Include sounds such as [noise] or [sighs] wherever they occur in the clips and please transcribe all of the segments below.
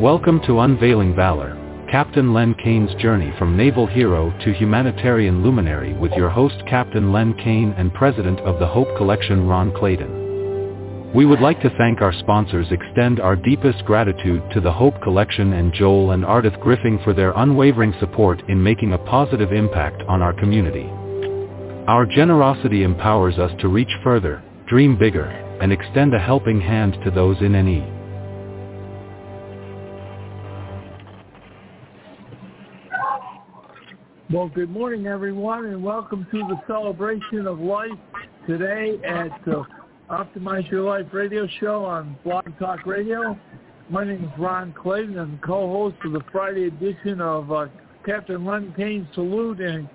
Welcome to Unveiling Valor, Captain Len Kane's journey from naval hero to humanitarian luminary with your host Captain Len Kane and President of the Hope Collection Ron Clayton. We would like to thank our sponsors extend our deepest gratitude to the Hope Collection and Joel and Ardith Griffing for their unwavering support in making a positive impact on our community. Our generosity empowers us to reach further, dream bigger, and extend a helping hand to those in need. Well, good morning, everyone, and welcome to the celebration of life today at uh, Optimize Your Life radio show on Blog Talk Radio. My name is Ron Clayton. I'm co-host of the Friday edition of uh, Captain Len Salute and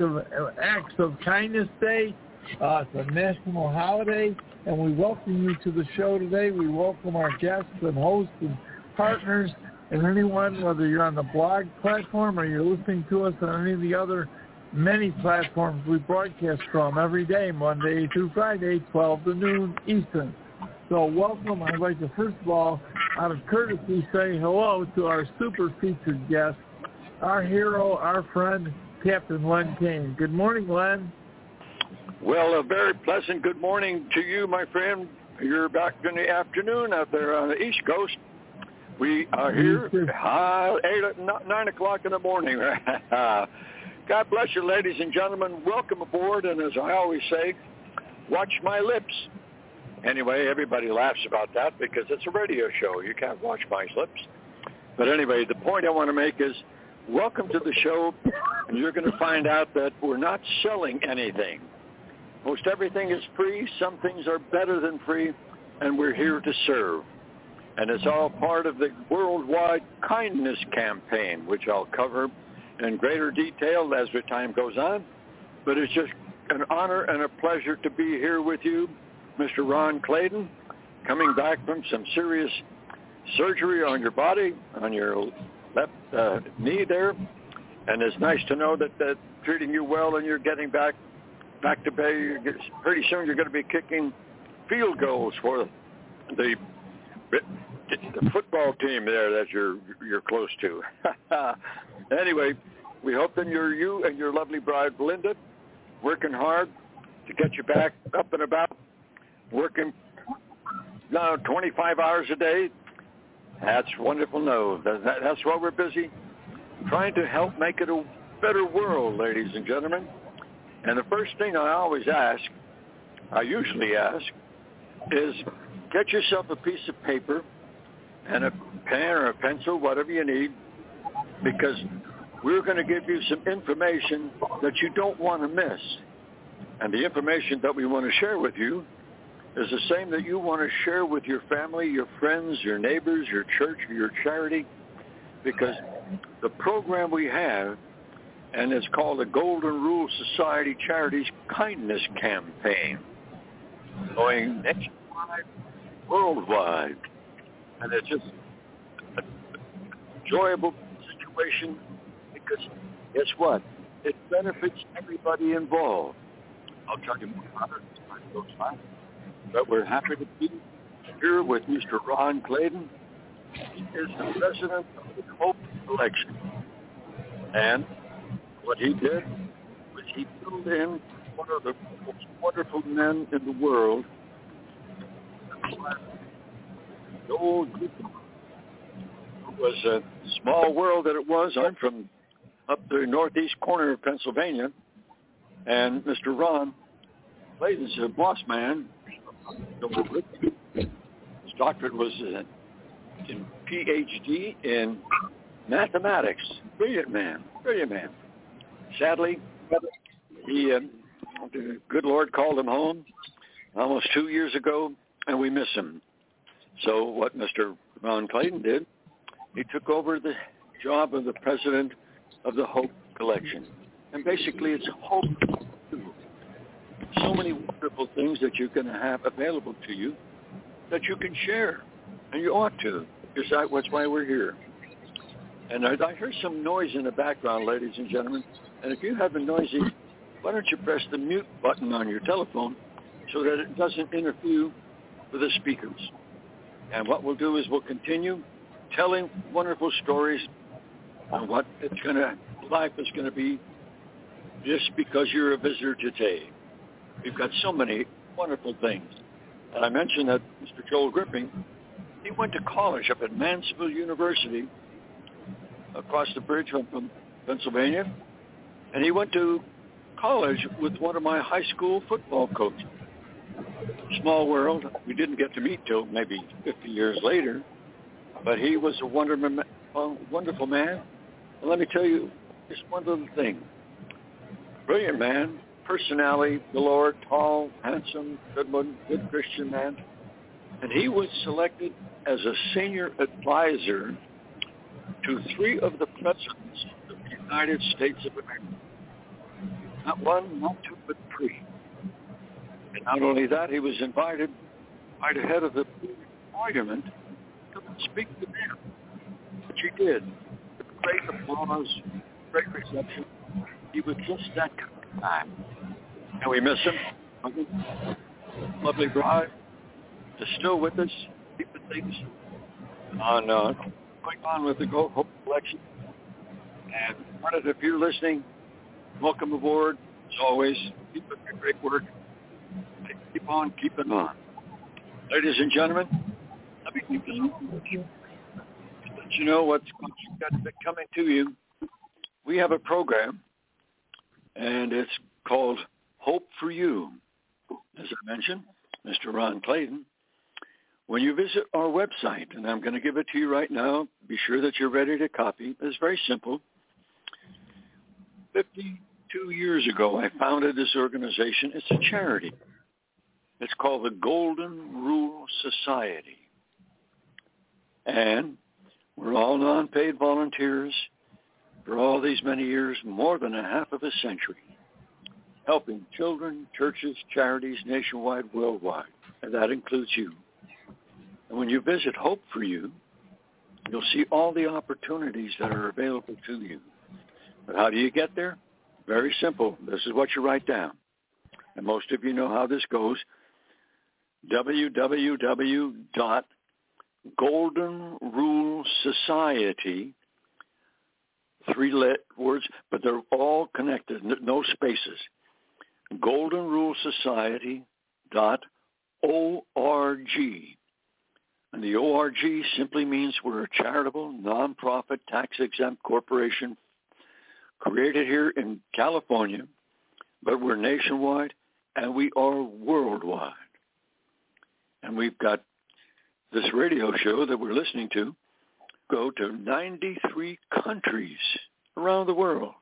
of Acts of Kindness Day. Uh, it's a national holiday, and we welcome you to the show today. We welcome our guests and hosts and partners and anyone, whether you're on the blog platform or you're listening to us on any of the other many platforms we broadcast from every day, Monday through Friday, 12 to noon Eastern. So welcome. I'd like to first of all, out of courtesy, say hello to our super featured guest, our hero, our friend, Captain Len Kane. Good morning, Len. Well, a very pleasant good morning to you, my friend. You're back in the afternoon out there on the East Coast. We are here uh, eight, nine o'clock in the morning. [laughs] God bless you, ladies and gentlemen. Welcome aboard, and as I always say, watch my lips. Anyway, everybody laughs about that because it's a radio show. You can't watch my lips. But anyway, the point I want to make is welcome to the show, and you're going to find out that we're not selling anything. Most everything is free. Some things are better than free, and we're here to serve and it's all part of the worldwide kindness campaign, which I'll cover in greater detail as the time goes on. But it's just an honor and a pleasure to be here with you, Mr. Ron Clayton, coming back from some serious surgery on your body, on your left uh, knee there, and it's nice to know that they're treating you well and you're getting back back to bay. Pretty soon you're going to be kicking field goals for the the football team there that you're you're close to. [laughs] anyway, we hope that you're you and your lovely bride Linda working hard to get you back up and about, working now 25 hours a day. That's wonderful. No, that's why we're busy trying to help make it a better world, ladies and gentlemen. And the first thing I always ask, I usually ask, is get yourself a piece of paper and a pen or a pencil, whatever you need, because we're going to give you some information that you don't want to miss. And the information that we want to share with you is the same that you want to share with your family, your friends, your neighbors, your church, your charity, because the program we have, and it's called the Golden Rule Society Charities Kindness Campaign, going nationwide, worldwide and it's just an enjoyable situation because guess what? It benefits everybody involved. I'll tell you more about it as time goes by. But we're happy to be here with Mr. Ron Clayton. He is the president of the Hope Collection. And what he did was he filled in one of the most wonderful men in the world old It was a small world that it was. I'm from up the northeast corner of Pennsylvania, and Mr. Ron Clayton's a boss man. His doctorate was in PhD in mathematics. Brilliant man, brilliant man. Sadly, he, uh, the good Lord called him home almost two years ago, and we miss him. So what Mr. Ron Clayton did, he took over the job of the president of the Hope Collection. And basically it's hope. So many wonderful things that you can have available to you that you can share. And you ought to, because that's why we're here. And I, I hear some noise in the background, ladies and gentlemen. And if you have a noisy, why don't you press the mute button on your telephone so that it doesn't interfere with the speakers. And what we'll do is we'll continue telling wonderful stories on what it's going to life is going to be just because you're a visitor today. We've got so many wonderful things. And I mentioned that Mr. Joel Griffing, he went to college up at Mansfield University across the bridge from Pennsylvania. And he went to college with one of my high school football coaches. Small world. We didn't get to meet till maybe 50 years later. But he was a wonderful, wonderful man. And let me tell you just one little thing. Brilliant man, personality galore, tall, handsome, good one, good Christian man. And he was selected as a senior advisor to three of the presidents of the United States of America. Not one, not two, but three. And not only that, he was invited by the head of the parliament to speak to them, which he did. Great applause, great reception. He was just that kind of guy. And we miss him. Lovely bride. Is still with us. Keeping things on uh, going on with the Hope Collection. And if you're listening, welcome aboard. As always, keep up your great work. Keep on keeping oh. on. Ladies and gentlemen, let me keep this on. Let you know what's, what's got coming to you. We have a program, and it's called Hope for You. As I mentioned, Mr. Ron Clayton when you visit our website, and I'm going to give it to you right now, be sure that you're ready to copy. It's very simple. 52 years ago, I founded this organization. It's a charity. It's called the Golden Rule Society. And we're all non-paid volunteers for all these many years, more than a half of a century, helping children, churches, charities nationwide, worldwide. And that includes you. And when you visit Hope for You, you'll see all the opportunities that are available to you. But how do you get there? Very simple. This is what you write down. And most of you know how this goes. www.goldenrulesociety, three let words, but they're all connected, no spaces. goldenrulesociety.org. And the ORG simply means we're a charitable, nonprofit, tax-exempt corporation created here in California, but we're nationwide and we are worldwide. And we've got this radio show that we're listening to go to 93 countries around the world.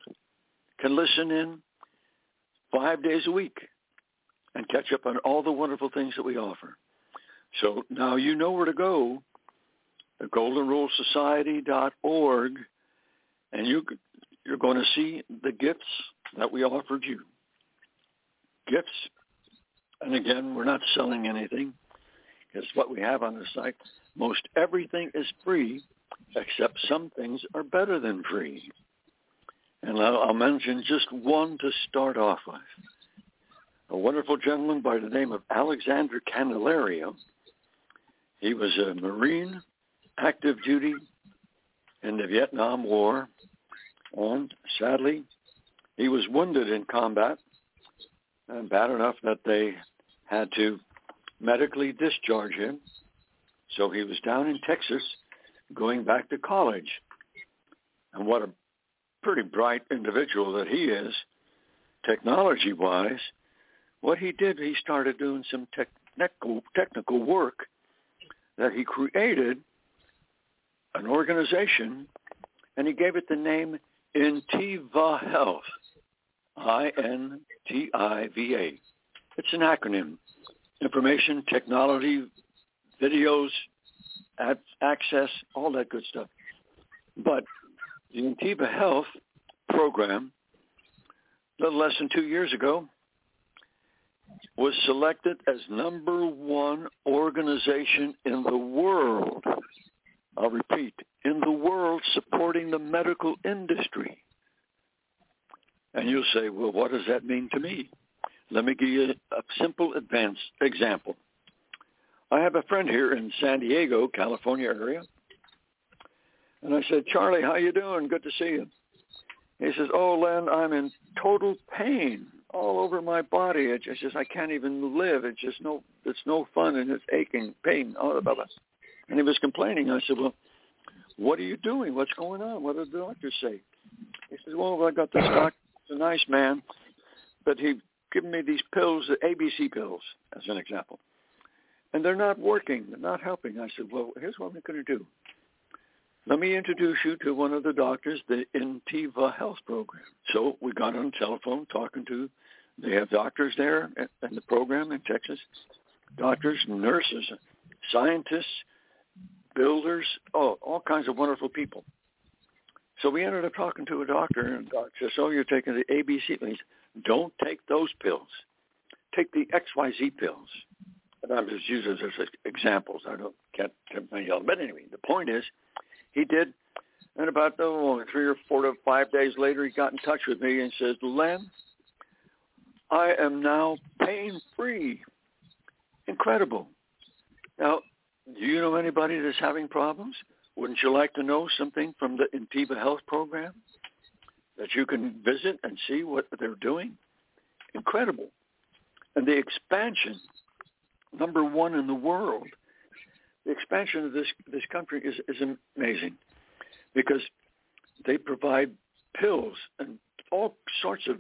Can listen in five days a week and catch up on all the wonderful things that we offer. So now you know where to go, goldenrulesociety.org, and you, you're going to see the gifts that we offered you. Gifts. And again, we're not selling anything. It's what we have on the site. Most everything is free, except some things are better than free. And I'll, I'll mention just one to start off with. A wonderful gentleman by the name of Alexander Candelario he was a Marine, active duty in the Vietnam War, and sadly, he was wounded in combat, and bad enough that they had to medically discharge him. So he was down in Texas going back to college. And what a pretty bright individual that he is, technology-wise, what he did, he started doing some technical, technical work that he created an organization and he gave it the name Intiva Health, I-N-T-I-V-A. It's an acronym. Information, technology, videos, access, all that good stuff. But the Intiva Health program, a little less than two years ago, was selected as number one organization in the world. I'll repeat, in the world supporting the medical industry. And you'll say, well, what does that mean to me? Let me give you a simple advance example. I have a friend here in San Diego, California area, And I said, Charlie, how you doing? Good to see you. He says, oh, Len, I'm in total pain all over my body. It just, I can't even live. It's just no, it's no fun, and it's aching, pain, all of that. And he was complaining. I said, well, what are you doing? What's going on? What did the doctor say? He says, well, I got this doctor. He's a nice man, but he given me these pills, the ABC pills, as an example. And they're not working. They're not helping. I said, well, here's what I'm going to do. Let me introduce you to one of the doctors, the Intiva Health Program. So we got on the telephone talking to, they have doctors there in the program in Texas, doctors, nurses, scientists, builders, oh, all kinds of wonderful people. So we ended up talking to a doctor, and the doctor says, "Oh, you're taking the ABC pills. Don't take those pills. Take the XYZ pills." And I'm just using this as examples. I don't can't, can't yell. But anyway, the point is, he did. And about oh, three or four to five days later, he got in touch with me and says, "Len, I am now pain-free. Incredible. Now, do you know anybody that's having problems? Wouldn't you like to know something from the Intiva Health Program that you can visit and see what they're doing? Incredible. And the expansion, number one in the world, the expansion of this, this country is, is amazing because they provide pills and all sorts of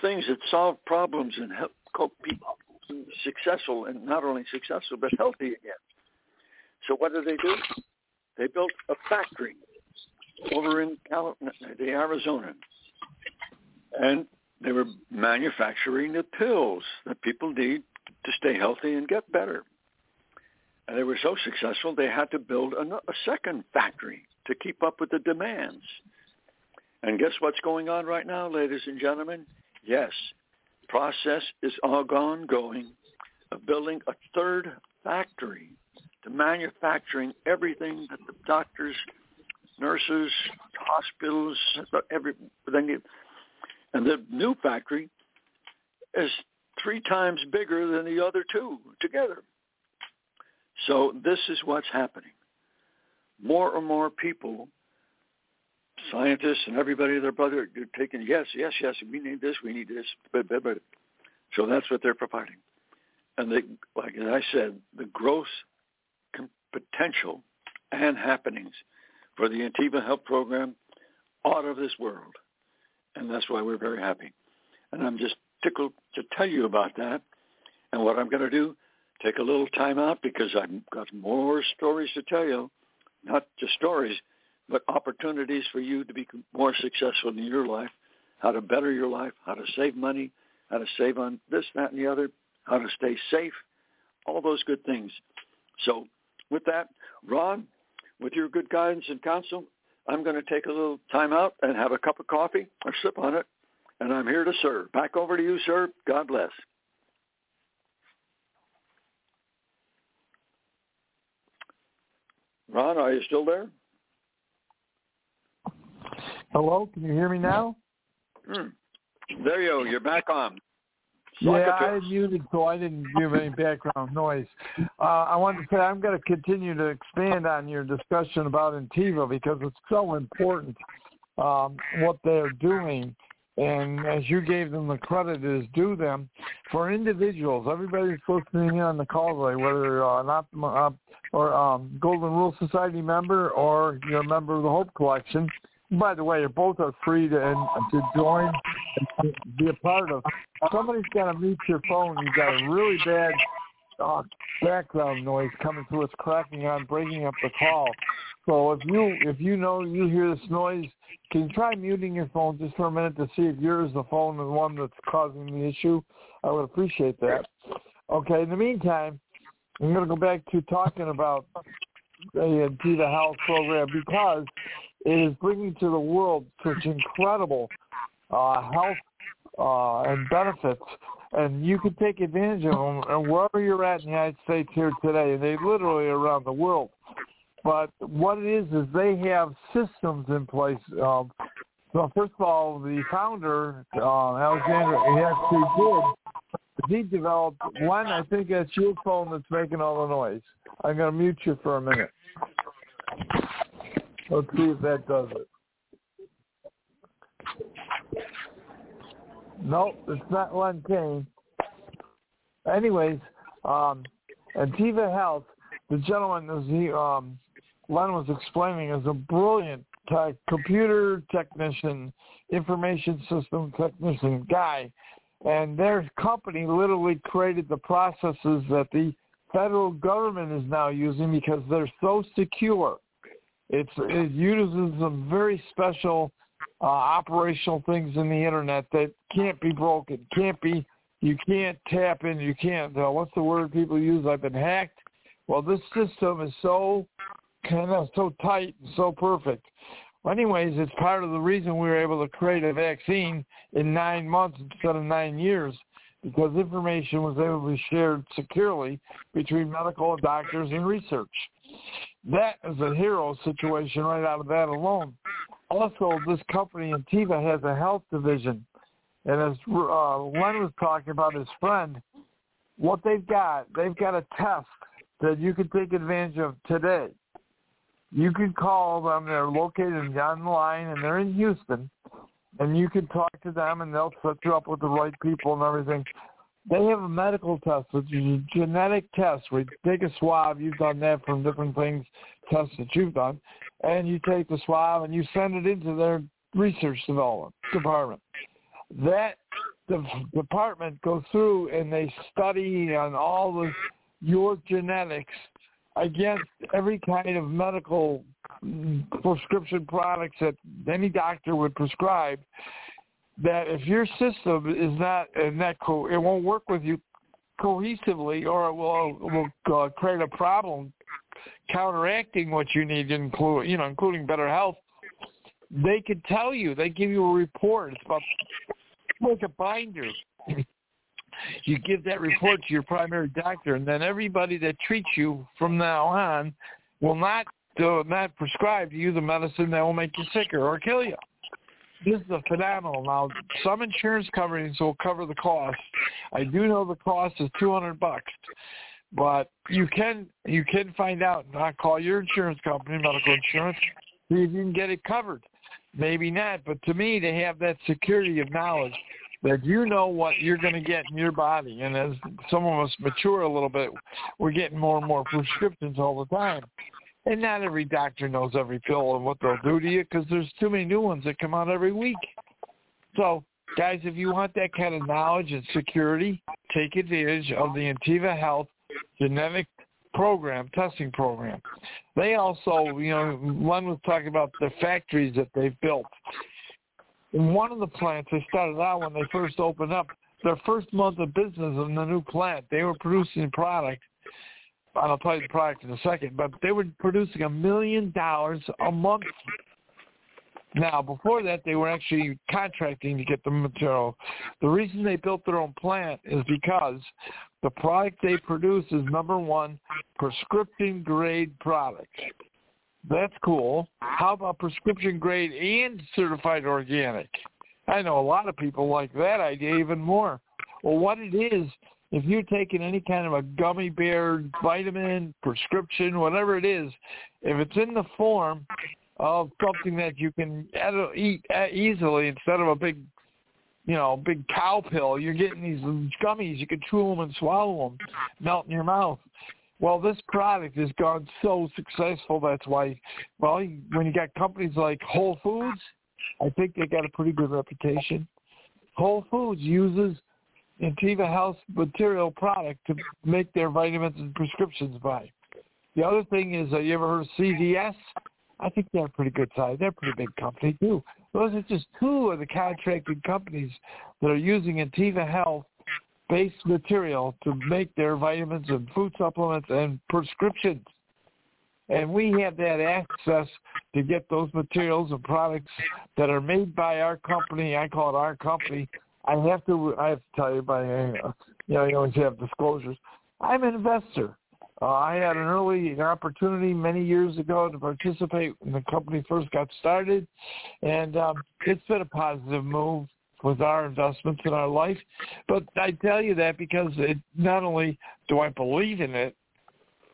things that solve problems and help people successful and not only successful but healthy again. So what do they do? They built a factory over in California, the Arizona, and they were manufacturing the pills that people need to stay healthy and get better. And they were so successful, they had to build a, a second factory to keep up with the demands. And guess what's going on right now, ladies and gentlemen? Yes, process is ongoing of building a third factory to manufacturing everything that the doctors, nurses, hospitals, everything. And the new factory is three times bigger than the other two together. So this is what's happening. More and more people, scientists and everybody, their brother, are taking, yes, yes, yes, we need this, we need this. So that's what they're providing. And they, like I said, the gross potential and happenings for the Intiva Health Program out of this world. And that's why we're very happy. And I'm just tickled to tell you about that. And what I'm going to do, take a little time out because I've got more stories to tell you. Not just stories, but opportunities for you to be more successful in your life, how to better your life, how to save money, how to save on this, that, and the other, how to stay safe, all those good things. So with that, Ron, with your good guidance and counsel, I'm going to take a little time out and have a cup of coffee or sip on it, and I'm here to serve. Back over to you, sir. God bless. Ron, are you still there? Hello, can you hear me now? Hmm. There you go. You're back on. Yeah, I muted so I didn't give any background noise. Uh, I wanted to say I'm going to continue to expand on your discussion about Intiva because it's so important um, what they're doing. And as you gave them the credit is due them, for individuals, everybody's listening in on the call today, whether uh, not uh, or um, Golden Rule Society member or you're a member of the Hope Collection, by the way, you both are free to and, to join and be a part of. Somebody's got to mute your phone. You've got a really bad uh, background noise coming through. It's cracking on, breaking up the call. So if you if you know you hear this noise, can you try muting your phone just for a minute to see if yours the phone is the one that's causing the issue? I would appreciate that. Okay. In the meantime, I'm going to go back to talking about the Intiva Health program because is bringing to the world such incredible uh, health uh, and benefits, and you can take advantage of them and wherever you're at in the United States here today, and they literally around the world. But what it is is they have systems in place. Um, so first of all, the founder uh, Alexander he actually did. He developed one. I think that's your phone that's making all the noise. I'm going to mute you for a minute. Let's see if that does it. Nope, it's not Len Kane. Anyways, um, Intiva Health, the gentleman as he um, Len was explaining is a brilliant tech, computer technician, information system technician guy, and their company literally created the processes that the federal government is now using because they're so secure. It's it uses some very special uh, operational things in the internet that can't be broken, can't be you can't tap in, you can't. Uh, what's the word people use? I've been hacked. Well, this system is so kind of so tight and so perfect. Well, anyways, it's part of the reason we were able to create a vaccine in nine months instead of nine years because information was able to be shared securely between medical doctors and research. That is a hero situation right out of that alone. Also, this company, Intiva, has a health division. And as uh, Len was talking about his friend, what they've got, they've got a test that you can take advantage of today. You can call them. They're located on the line, and they're in Houston. And you can talk to them, and they'll set you up with the right people and everything. They have a medical test, which is a genetic test. We take a swab. You've done that from different things, tests that you've done, and you take the swab and you send it into their research development department. That the department goes through and they study on all the your genetics against every kind of medical mm, prescription products that any doctor would prescribe that if your system is not in that co- it won't work with you cohesively or it will will uh, create a problem counteracting what you need include you know including better health they could tell you they give you a report it's about like a binder you give that report to your primary doctor, and then everybody that treats you from now on will not do, not prescribe to you the medicine that will make you sicker or kill you. This is a phenomenal. Now, some insurance companies will cover the cost. I do know the cost is two hundred bucks, but you can you can find out. Not call your insurance company, medical insurance, see if you can get it covered. Maybe not, but to me, they have that security of knowledge that you know what you're going to get in your body. And as some of us mature a little bit, we're getting more and more prescriptions all the time. And not every doctor knows every pill and what they'll do to you because there's too many new ones that come out every week. So, guys, if you want that kind of knowledge and security, take advantage of the Intiva Health genetic program, testing program. They also, you know, one was talking about the factories that they've built one of the plants they started out when they first opened up, their first month of business in the new plant, they were producing product. I'll tell you the product in a second, but they were producing a million dollars a month. Now, before that, they were actually contracting to get the material. The reason they built their own plant is because the product they produce is number one, prescription grade product. That's cool. How about prescription grade and certified organic? I know a lot of people like that idea even more. Well, what it is, if you're taking any kind of a gummy bear, vitamin, prescription, whatever it is, if it's in the form of something that you can eat uh, easily instead of a big, you know, big cow pill, you're getting these gummies. You can chew them and swallow them, melt in your mouth. Well, this product has gone so successful. That's why, well, when you got companies like Whole Foods, I think they got a pretty good reputation. Whole Foods uses Intiva Health material product to make their vitamins and prescriptions by. The other thing is, uh, you ever heard of CVS? I think they're a pretty good size. They're a pretty big company too. Those are just two of the contracted companies that are using Intiva Health based material to make their vitamins and food supplements and prescriptions. And we have that access to get those materials and products that are made by our company. I call it our company. I have to. I have to tell you by uh, you know you always have disclosures. I'm an investor. Uh, I had an early opportunity many years ago to participate when the company first got started, and um, it's been a positive move with our investments in our life. But I tell you that because it not only do I believe in it,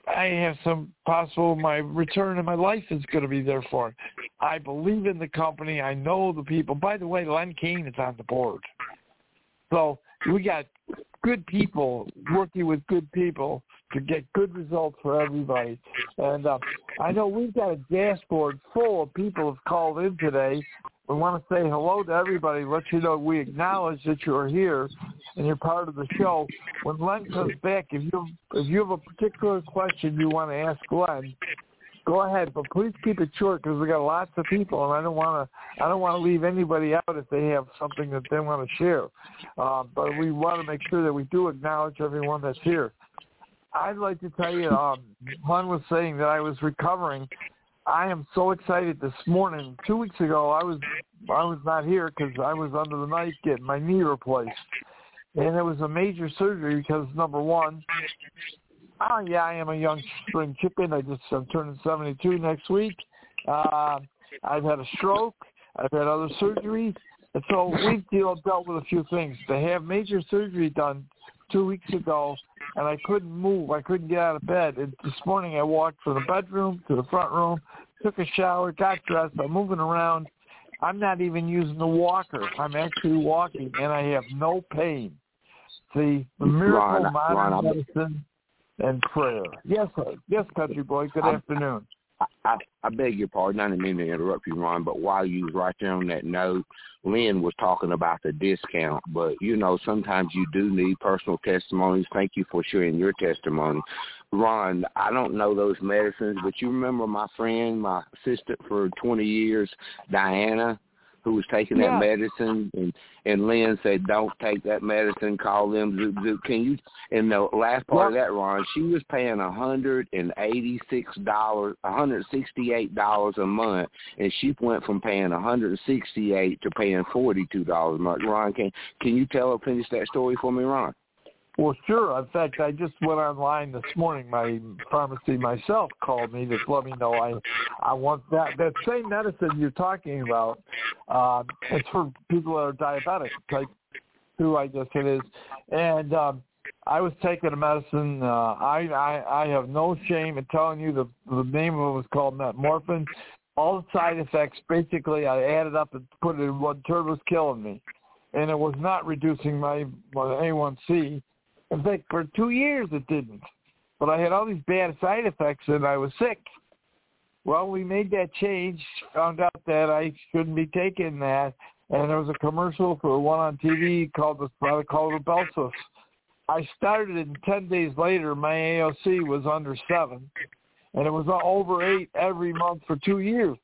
I have some possible my return in my life is going to be there for. It. I believe in the company. I know the people. By the way, Len Kane is on the board. So we got good people working with good people to get good results for everybody. And uh, I know we've got a dashboard full of people who've called in today. We want to say hello to everybody, let you know we acknowledge that you're here and you're part of the show. When Len comes back, if you if you have a particular question you want to ask Len, go ahead, but please keep it short because we got lots of people, and I don't want to I don't want to leave anybody out if they have something that they want to share. Uh, but we want to make sure that we do acknowledge everyone that's here. I'd like to tell you, um, Len was saying that I was recovering. I am so excited this morning. Two weeks ago, I was I was not here because I was under the knife getting my knee replaced, and it was a major surgery because number one, Oh yeah, I am a young spring chicken. I just I'm turning 72 next week. Uh, I've had a stroke. I've had other surgeries, and so we've dealt dealt with a few things. To have major surgery done two weeks ago, and I couldn't move. I couldn't get out of bed. And this morning I walked from the bedroom to the front room, took a shower, got dressed. I'm moving around. I'm not even using the walker. I'm actually walking, and I have no pain. See, the miracle Ron, modern Ron, medicine and prayer. Yes, sir. Yes, country boy. Good I, afternoon. I, I beg your pardon. I didn't mean to interrupt you, Ron, but while you was right there on that note, Lynn was talking about the discount. But, you know, sometimes you do need personal testimonies. Thank you for sharing your testimony. Ron, I don't know those medicines, but you remember my friend, my assistant for 20 years, Diana? Who was taking yeah. that medicine and and Lynn said don't take that medicine call them zoop zoop can you And the last part yeah. of that Ron she was paying a hundred and eighty six dollars a hundred sixty eight dollars a month and she went from paying a hundred and sixty eight to paying forty two dollars a month Ron can can you tell her finish that story for me Ron well, sure. In fact, I just went online this morning. My pharmacy myself called me to let me know I I want that that same medicine you're talking about. Uh, it's for people that are diabetic, type two, I guess it is. And um, I was taking a medicine. Uh, I, I I have no shame in telling you the the name of it was called metformin. All the side effects, basically, I added up and put it in one term was killing me, and it was not reducing my my A1C in fact, for two years it didn't. But I had all these bad side effects and I was sick. Well, we made that change, found out that I shouldn't be taking that, and there was a commercial for one on TV called the product called Rybelsus. I started it, and 10 days later, my A1C was under 7, and it was over 8 every month for two years.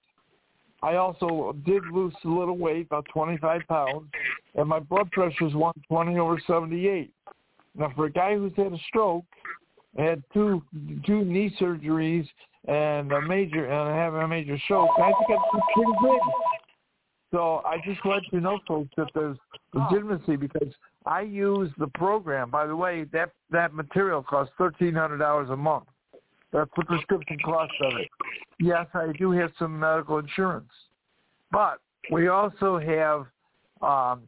I also did lose a little weight, about 25 pounds, and my blood pressure was 120 over 78. Now, for a guy who's had a stroke, had two two knee surgeries and a major and having a major stroke, I think that's pretty good. So I just let you know, folks, that there's legitimacy because I use the program. By the way, that that material costs thirteen hundred dollars a month. That's the prescription cost of it. Yes, I do have some medical insurance, but we also have um,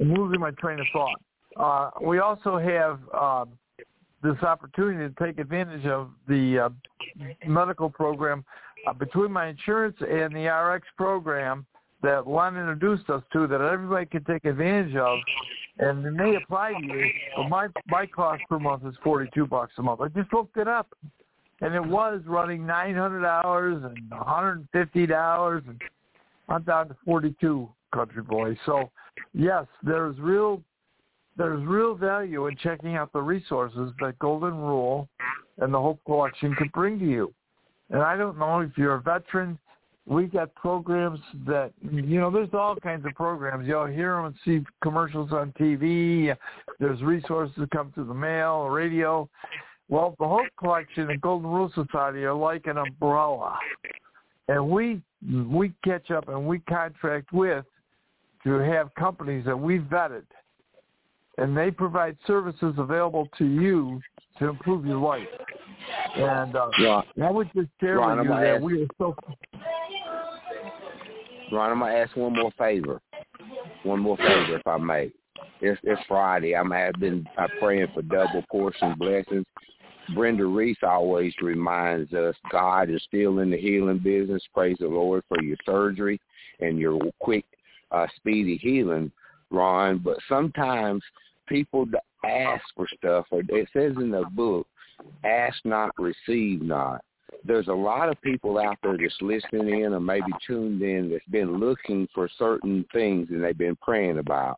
losing my train of thought. Uh, we also have uh, this opportunity to take advantage of the uh, medical program uh, between my insurance and the RX program that Lon introduced us to that everybody can take advantage of, and it may apply to you. But my my cost per month is forty two bucks a month. I just looked it up, and it was running nine hundred dollars and one hundred and I'm down to forty two country boy. So yes, there's real there's real value in checking out the resources that Golden Rule and the Hope Collection can bring to you. And I don't know if you're a veteran. We got programs that you know. There's all kinds of programs. You'll hear them and see commercials on TV. There's resources that come through the mail, radio. Well, the Hope Collection and Golden Rule Society are like an umbrella, and we we catch up and we contract with to have companies that we've vetted and they provide services available to you to improve your life. And uh, Ron, I would just share Ron, with you that ask, we are so. Ron, I'm gonna ask one more favor. One more favor, if I may. it's, it's Friday. I'm have been uh, praying for double portion blessings. Brenda Reese always reminds us God is still in the healing business. Praise the Lord for your surgery and your quick, uh, speedy healing, Ron. But sometimes people ask for stuff, or it says in the book, ask not, receive not. There's a lot of people out there just listening in or maybe tuned in that's been looking for certain things and they've been praying about.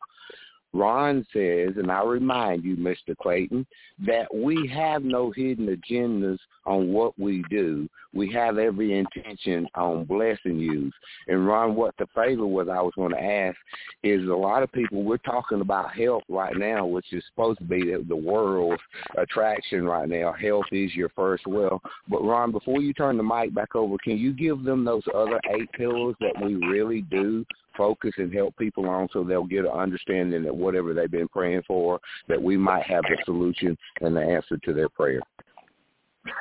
Ron says, and I remind you, Mr. Clayton, that we have no hidden agendas on what we do. We have every intention on blessing you. And Ron, what the favor was I was going to ask is a lot of people, we're talking about health right now, which is supposed to be the, world's attraction right now. Health is your first well. But Ron, before you turn the mic back over, can you give them those other eight pillars that we really do focus and help people on so they'll get an understanding that whatever they've been praying for, that we might have the solution and the answer to their prayer.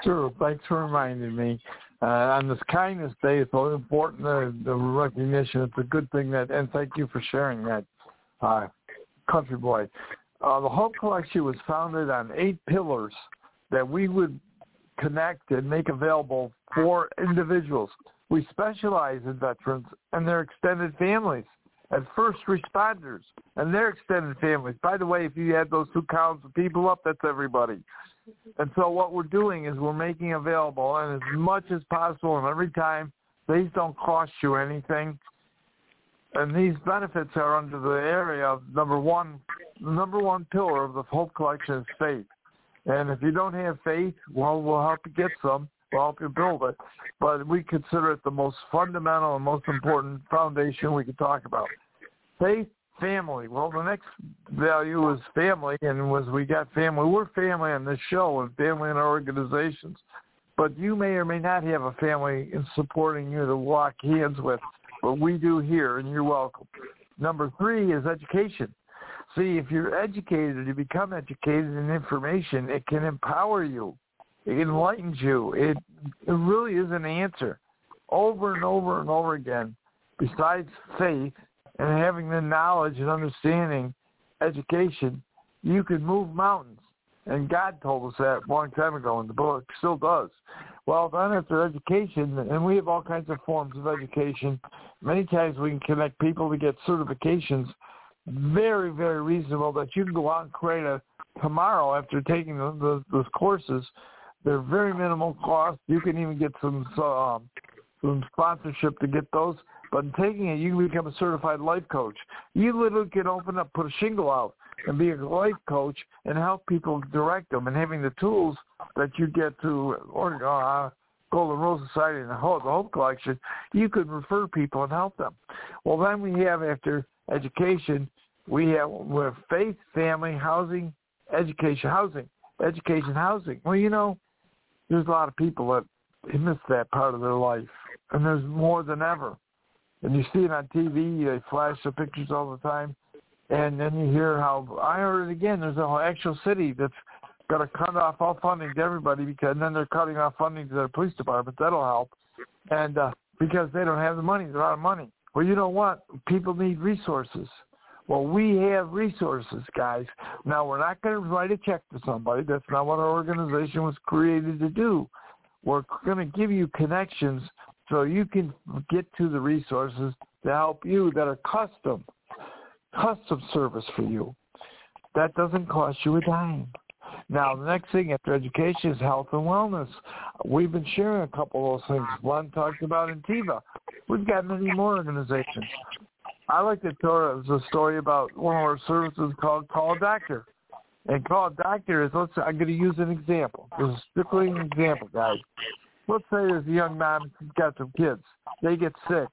Sure. Thanks for reminding me. Uh, on this kindness day, it's so important uh, the recognition. It's a good thing that, and thank you for sharing that, uh, country boy. Uh, the Hope Collection was founded on eight pillars that we would connect and make available for individuals we specialize in veterans and their extended families and first responders and their extended families. By the way, if you add those two columns of people up, that's everybody. And so what we're doing is we're making available, and as much as possible, and every time, these don't cost you anything. And these benefits are under the area of number one, the number one pillar of the Hope Collection is faith. And if you don't have faith, well, we'll help you get some. We'll help you build it. But we consider it the most fundamental and most important foundation we could talk about. Faith, family. Well, the next value is family, and was we got family. We're family on this show and family in our organizations. But you may or may not have a family in supporting you to walk hands with, but we do here, and you're welcome. Number three is education. See, if you're educated, you become educated in information, it can empower you. It enlightens you. It it really is an answer over and over and over again. Besides faith and having the knowledge and understanding, education, you can move mountains. And God told us that a long time ago in the book, still does. Well, then after education, and we have all kinds of forms of education. Many times we can connect people to get certifications very, very reasonable that you can go out and create a tomorrow after taking the, the, those courses they're very minimal cost. You can even get some um, some sponsorship to get those. But in taking it, you can become a certified life coach. You literally can open up, put a shingle out, and be a life coach and help people direct them. And having the tools that you get to or uh, Golden Rule Society and the Hope, the Hope Collection, you could refer people and help them. Well, then we have after education, we have with faith, family, housing, education, housing, education, housing. Well, you know, there's a lot of people that miss that part of their life, and there's more than ever. And you see it on TV; they flash the pictures all the time, and then you hear how I heard it again. There's an actual city that's got to cut off all funding to everybody because and then they're cutting off funding to their police department. That'll help, and uh, because they don't have the money, they're out of money. Well, you know what? People need resources. Well, we have resources, guys. Now, we're not going to write a check to somebody. That's not what our organization was created to do. We're going to give you connections so you can get to the resources to help you that are custom, custom service for you. That doesn't cost you a dime. Now, the next thing after education is health and wellness. We've been sharing a couple of those things. One talked about Intiva. We've got many more organizations. I like to tell a story about one of our services called Call a Doctor. And Call a Doctor is, let's I'm going to use an example. This is strictly an example, guys. Let's say there's a young mom, who's got some kids. They get sick.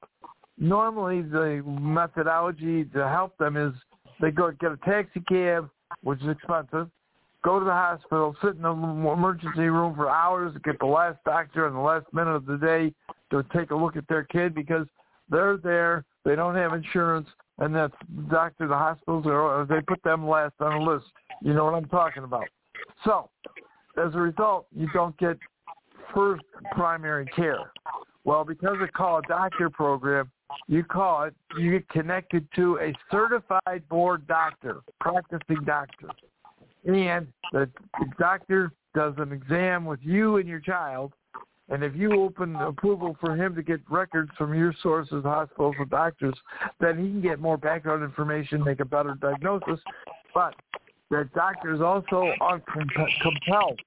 Normally, the methodology to help them is they go get a taxi cab, which is expensive, go to the hospital, sit in the emergency room for hours get the last doctor in the last minute of the day to take a look at their kid because they're there they don't have insurance, and that's doctor, the hospitals, or uh, they put them last on the list. You know what I'm talking about. So, as a result, you don't get first primary care. Well, because of Call a Doctor program, you call it, you get connected to a certified board doctor, practicing doctor. And the doctor does an exam with you and your child. And if you open approval for him to get records from your sources, hospitals, or doctors, then he can get more background information, make a better diagnosis. But the doctor is also compelled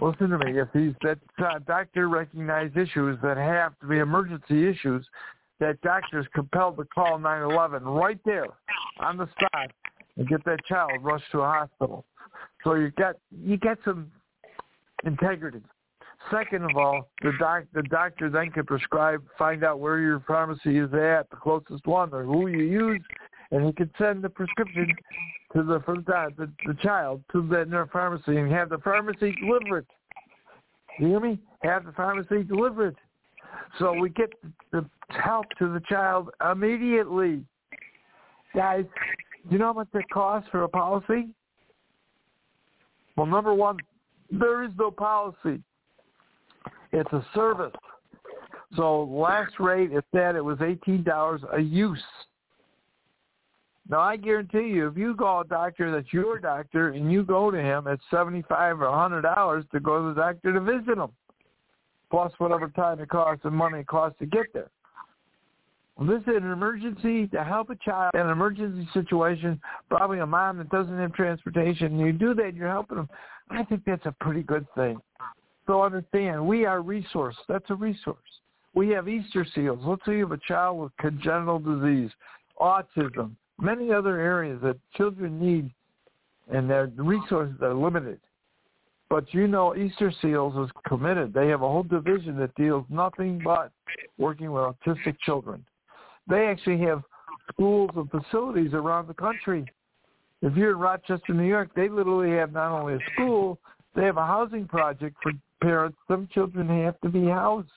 listen to me. If he's that uh, doctor recognized issues that have to be emergency issues, that doctors compelled to call 911 right there on the spot and get that child rushed to a hospital. So you get you get some integrity. Second of all, the doc the doctor then can prescribe, find out where your pharmacy is at, the closest one, or who you use, and he can send the prescription to the the, the, the child to the pharmacy and have the pharmacy deliver it. You hear me? Have the pharmacy deliver it. So we get the help to the child immediately. Guys, do you know how much it costs for a policy? Well, number one, there is no policy. It's a service. So last rate it said it was eighteen dollars a use. Now I guarantee you, if you call a doctor that's your doctor and you go to him, it's seventy-five or a hundred dollars to go to the doctor to visit him, plus whatever time it costs and money it costs to get there. Well, this is an emergency to help a child in an emergency situation, probably a mom that doesn't have transportation. You do that, you're helping them. I think that's a pretty good thing. So understand, we are resource. That's a resource. We have Easter seals. Let's say you have a child with congenital disease, autism, many other areas that children need, and their resources are limited. But you know, Easter Seals is committed. They have a whole division that deals nothing but working with autistic children. They actually have schools and facilities around the country. If you're in Rochester, New York, they literally have not only a school, they have a housing project for parents. Some children have to be housed.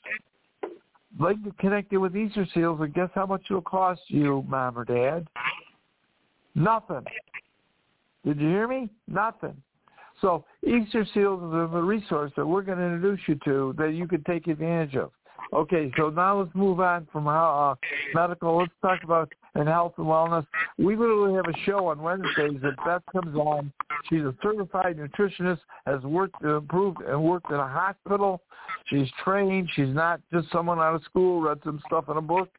Like connected with Easter Seals, and guess how much it'll cost you, mom or dad? Nothing. Did you hear me? Nothing. So Easter Seals is a resource that we're going to introduce you to that you can take advantage of. Okay, so now let's move on from how, uh, medical. Let's talk about and health and wellness. We literally have a show on Wednesdays that Beth comes on. She's a certified nutritionist, has worked, improved, and worked in a hospital. She's trained. She's not just someone out of school, read some stuff in a book.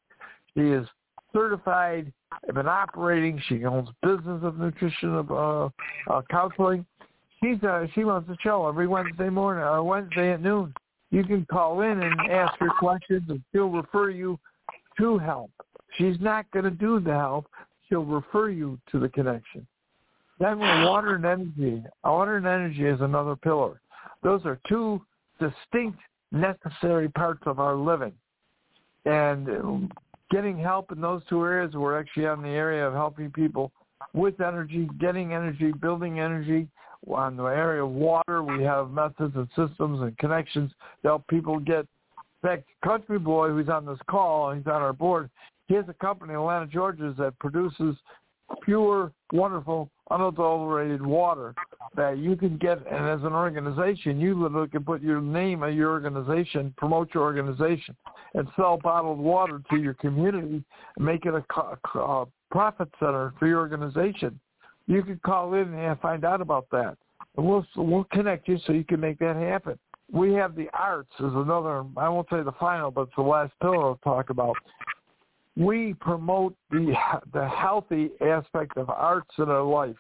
She is certified, been operating. She owns business of nutrition of uh, uh, counseling. She's uh, she runs the show every Wednesday morning uh, Wednesday at noon. You can call in and ask her questions, and she'll refer you to help. She's not going to do the help. She'll refer you to the connection. Then [sighs] water and energy, water and energy is another pillar. Those are two distinct necessary parts of our living. And getting help in those two areas. We're actually on the area of helping people with energy, getting energy, building energy. On the area of water, we have methods and systems and connections to help people get. In fact, Country Boy, who's on this call, he's on our board. He has a company in Atlanta, Georgia, that produces pure, wonderful, unadulterated water that you can get. And as an organization, you literally can put your name of your organization, promote your organization, and sell bottled water to your community and make it a, a profit center for your organization. You can call in and find out about that. And we'll, we'll connect you so you can make that happen. We have the arts as another, I won't say the final, but it's the last pillar I'll talk about we promote the the healthy aspect of arts in our life.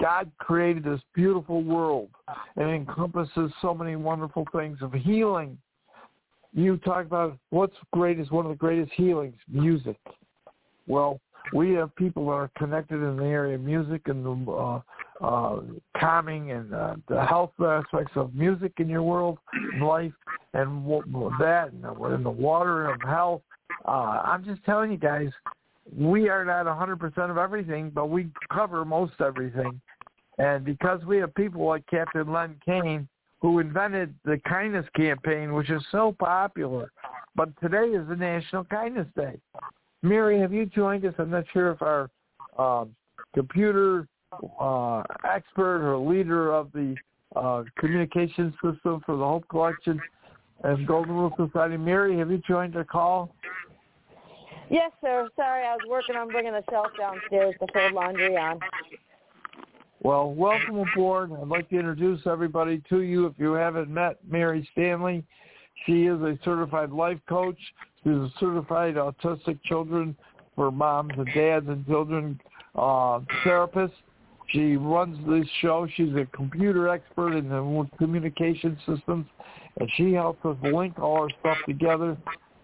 God created this beautiful world and encompasses so many wonderful things of healing. You talk about what's greatest, one of the greatest healings, music. Well, we have people that are connected in the area of music and uh, uh, calming and uh, the health aspects of music in your world, life, and that, and the water of health, uh, I'm just telling you guys, we are not 100% of everything, but we cover most everything. And because we have people like Captain Len Kane, who invented the kindness campaign, which is so popular, but today is the National Kindness Day. Mary, have you joined us? I'm not sure if our um, computer uh, expert or leader of the uh, communication system for the Hope Collection and Golden Rule Society, Mary, have you joined the call? Yes, sir. Sorry, I was working on bringing the shelf downstairs to fold laundry on. Well, welcome aboard. I'd like to introduce everybody to you. If you haven't met Mary Stanley, she is a certified life coach. She's a certified autistic children for moms and dads and children uh, therapist. She runs this show. She's a computer expert in the communication systems, and she helps us link all our stuff together.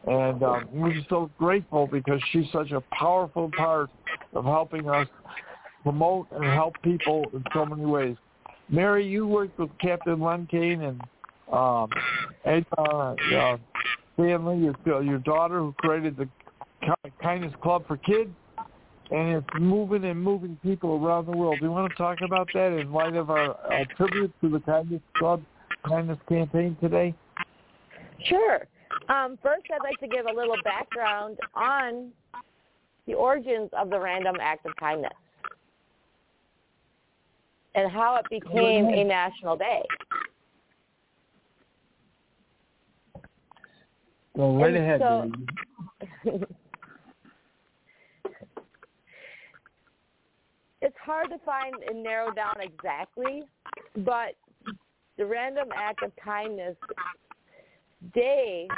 And um, we're so grateful because she's such a powerful part of helping us promote and help people in so many ways. Mary, you worked with Captain Len Kane and um, uh, uh, Stanley, your your daughter, who created the Kindness Club for Kids, and it's moving and moving people around the world. Do you want to talk about that in light of our, our tribute to the Kindness Club Kindness campaign today? Sure. Um, first, I'd like to give a little background on the origins of the Random Act of Kindness and how it became a national day. Go right and ahead. So, [laughs] it's hard to find and narrow down exactly, but the Random Act of Kindness Day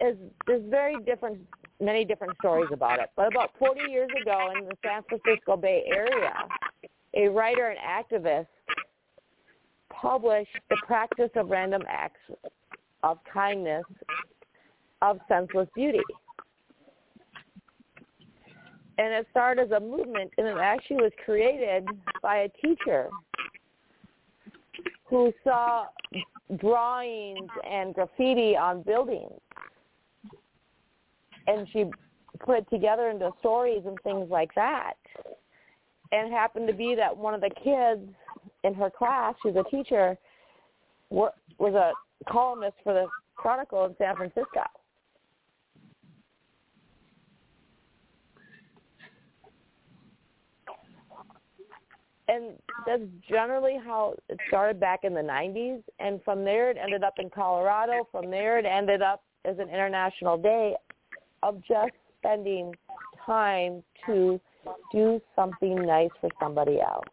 is there's very different many different stories about it. But about 40 years ago in the San Francisco Bay Area, a writer and activist published the practice of random acts of kindness of senseless beauty. And it started as a movement and it actually was created by a teacher who saw drawings and graffiti on buildings and she put it together into stories and things like that. And happened to be that one of the kids in her class, she's a teacher, was a columnist for the Chronicle in San Francisco. And that's generally how it started back in the 90s. And from there, it ended up in Colorado. From there, it ended up as an international day of just spending time to do something nice for somebody else.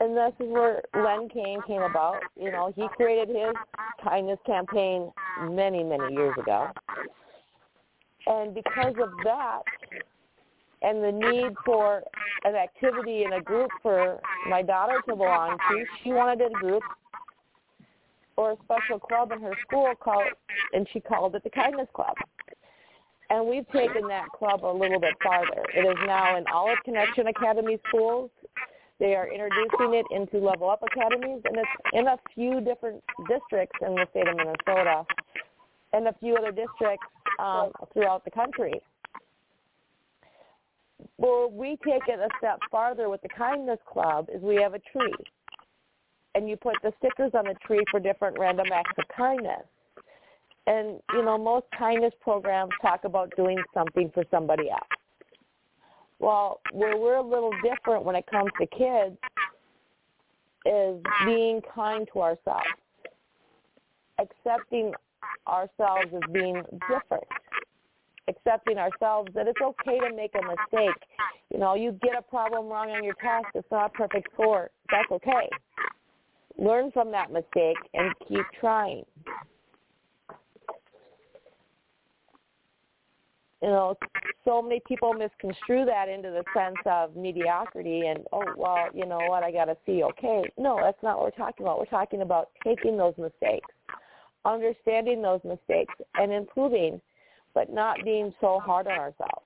And this is where Len Kane came about. You know, he created his kindness campaign many, many years ago. And because of that and the need for an activity in a group for my daughter to belong to, she wanted a group or a special club in her school called, and she called it the Kindness Club. And we've taken that club a little bit farther. It is now in Olive Connection Academy schools. They are introducing it into Level Up Academies, and it's in a few different districts in the state of Minnesota and a few other districts um, throughout the country. Well, we take it a step farther with the Kindness Club is we have a tree and you put the stickers on the tree for different random acts of kindness. And, you know, most kindness programs talk about doing something for somebody else. Well, where we're a little different when it comes to kids is being kind to ourselves, accepting ourselves as being different, accepting ourselves that it's okay to make a mistake. You know, you get a problem wrong on your test, it's not a perfect score. That's okay learn from that mistake and keep trying. You know, so many people misconstrue that into the sense of mediocrity and, oh, well, you know what, I got to see, okay. No, that's not what we're talking about. We're talking about taking those mistakes, understanding those mistakes, and improving, but not being so hard on ourselves.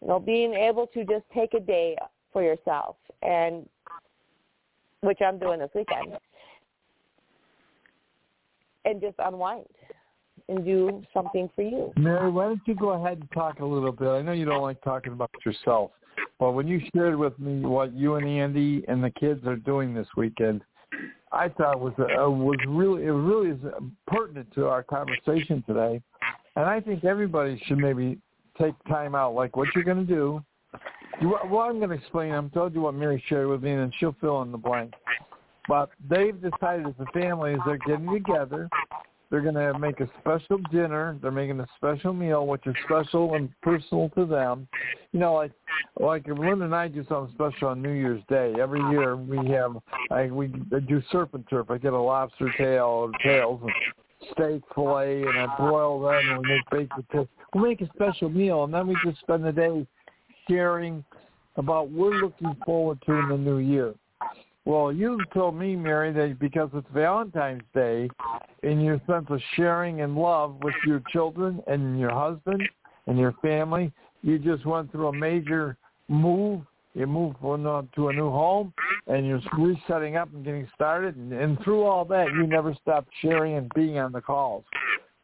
You know, being able to just take a day for yourself and which I'm doing this weekend, and just unwind and do something for you. Mary, why don't you go ahead and talk a little bit? I know you don't like talking about yourself, but when you shared with me what you and Andy and the kids are doing this weekend, I thought was uh, was really it really is pertinent to our conversation today, and I think everybody should maybe take time out, like what you're going to do, You, well, I'm going to explain. I'm told you what Mary shared with me, and she'll fill in the blank. But they've decided as a family, as they're getting together, They're going to make a special dinner. They're making a special meal, which is special and personal to them. You know, like like if Linda and I do something special on New Year's Day. Every year we have I we do surf and turf. I get a lobster tail or tails and steak fillet, and I broil them, and we make baked potatoes. We make a special meal, and then we just spend the day sharing about what we're looking forward to in the new year. Well, you told me, Mary, that because it's Valentine's Day, in your sense of sharing and love with your children and your husband and your family, you just went through a major move. You moved uh, to a new home, and you're resetting up and getting started. And, and through all that, you never stopped sharing and being on the calls.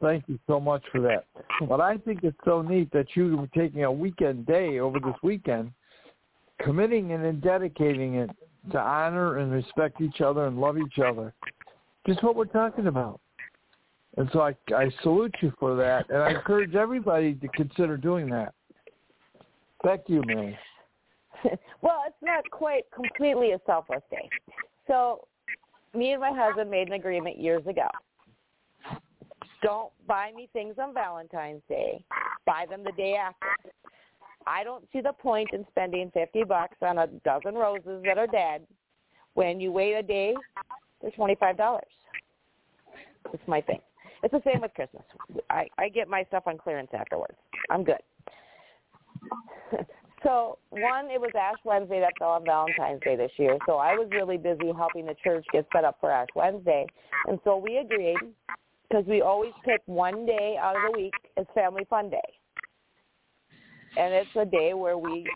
Thank you so much for that. But I think it's so neat that you were taking a weekend day over this weekend, committing and dedicating it to honor and respect each other and love each other. Just what we're talking about. And so I, I salute you for that, and I encourage everybody to consider doing that. Thank you, Mary. [laughs] well, it's not quite completely a selfless day. So me and my husband made an agreement years ago. Don't buy me things on Valentine's Day. Buy them the day after. I don't see the point in spending 50 bucks on a dozen roses that are dead when you wait a day, they're $25. It's my thing. It's the same with Christmas. I, I get my stuff on clearance afterwards. I'm good. [laughs] so one, it was Ash Wednesday that fell on Valentine's Day this year. So I was really busy helping the church get set up for Ash Wednesday. And so we agreed because we always pick one day out of the week as family fun day and it's a day where we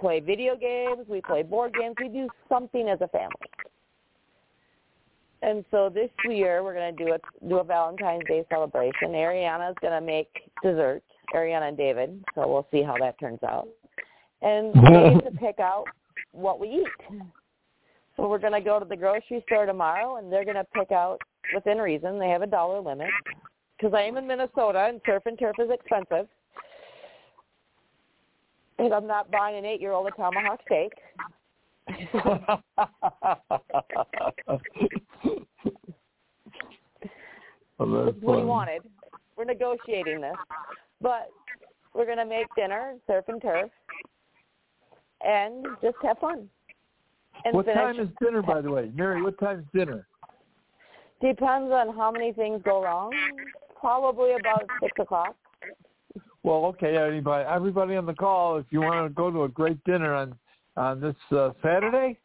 play video games, we play board games, we do something as a family. And so this year we're going to do a do a Valentine's Day celebration. Ariana is going to make dessert. Ariana and David. So we'll see how that turns out. And [laughs] we need to pick out what we eat. So we're going to go to the grocery store tomorrow, and they're going to pick out within reason. They have a dollar limit because I am in Minnesota, and surf and turf is expensive and I'm not buying an eight-year-old a tomahawk steak. [laughs] well, that's what he wanted. We're negotiating this, but we're going to make dinner, surf and turf, and just have fun. And what time is dinner, by the way, Mary? What time is dinner? Depends on how many things go wrong. Probably about six o'clock. Well, okay, everybody, everybody on the call, if you want to go to a great dinner on on this uh, Saturday,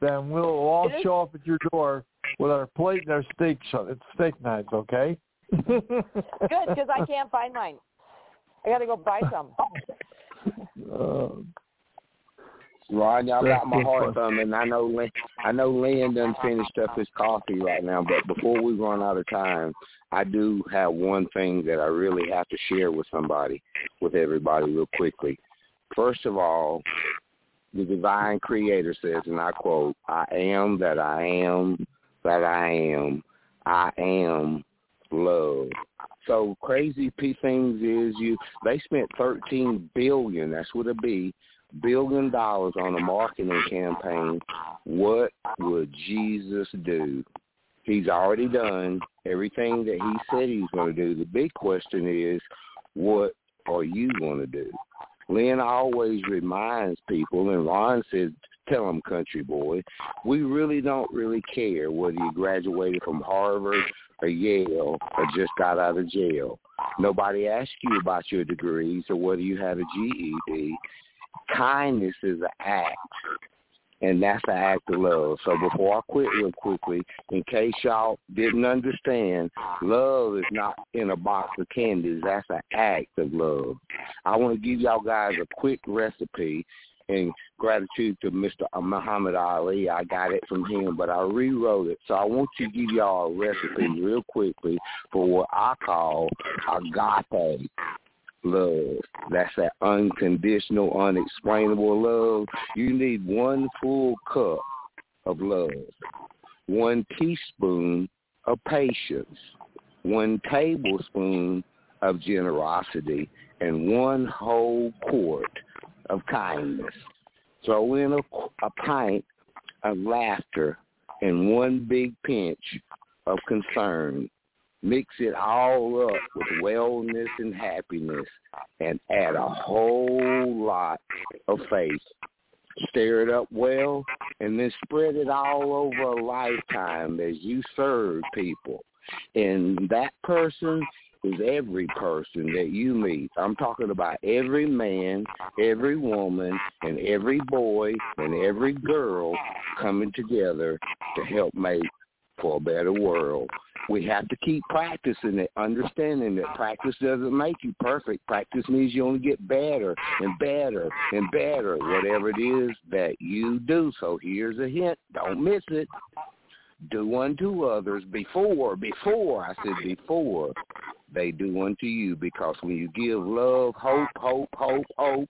then we'll all show up at your door with our plate and our steak it's steak knives, okay? Good, because I can't find mine. I got to go buy some. [laughs] Uh, Ron, y'all got my heart thumping. I know Lynn, I know Lynn done finished up his coffee right now, but before we run out of time, I do have one thing that I really have to share with somebody, with everybody real quickly. First of all, the divine creator says, and I quote, I am that I am that I am. I am love. So crazy p things is you they spent thirteen billion, that's what it be, billion dollars on a marketing campaign. What would Jesus do? He's already done everything that he said he's going to do. The big question is, what are you going to do? Lynn always reminds people, and Ron says, tell them, country boy, we really don't really care whether you graduated from Harvard or Yale or just got out of jail. Nobody asks you about your degrees or whether you have a GED. Kindness is an act and that's the act of love. So before I quit real quickly, in case y'all didn't understand, love is not in a box of candies. That's an act of love. I want to give y'all guys a quick recipe in gratitude to Mr. Muhammad Ali. I got it from him, but I rewrote it. So I want to give y'all a recipe real quickly for what I call agape love. That's that unconditional, unexplainable love. You need one full cup of love, one teaspoon of patience, one tablespoon of generosity, and one whole quart of kindness. Throw in a, a pint of laughter and one big pinch of concern mix it all up with wellness and happiness, and add a whole lot of faith. Stir it up well, and then spread it all over a lifetime as you serve people. And that person is every person that you meet. I'm talking about every man, every woman, and every boy and every girl coming together to help make for a better world. We have to keep practicing it, understanding that practice doesn't make you perfect. Practice means you only get better and better and better, whatever it is that you do. So here's a hint. Don't miss it. Do unto others before, before, I said before they do unto you because when you give love, hope, hope, hope, hope,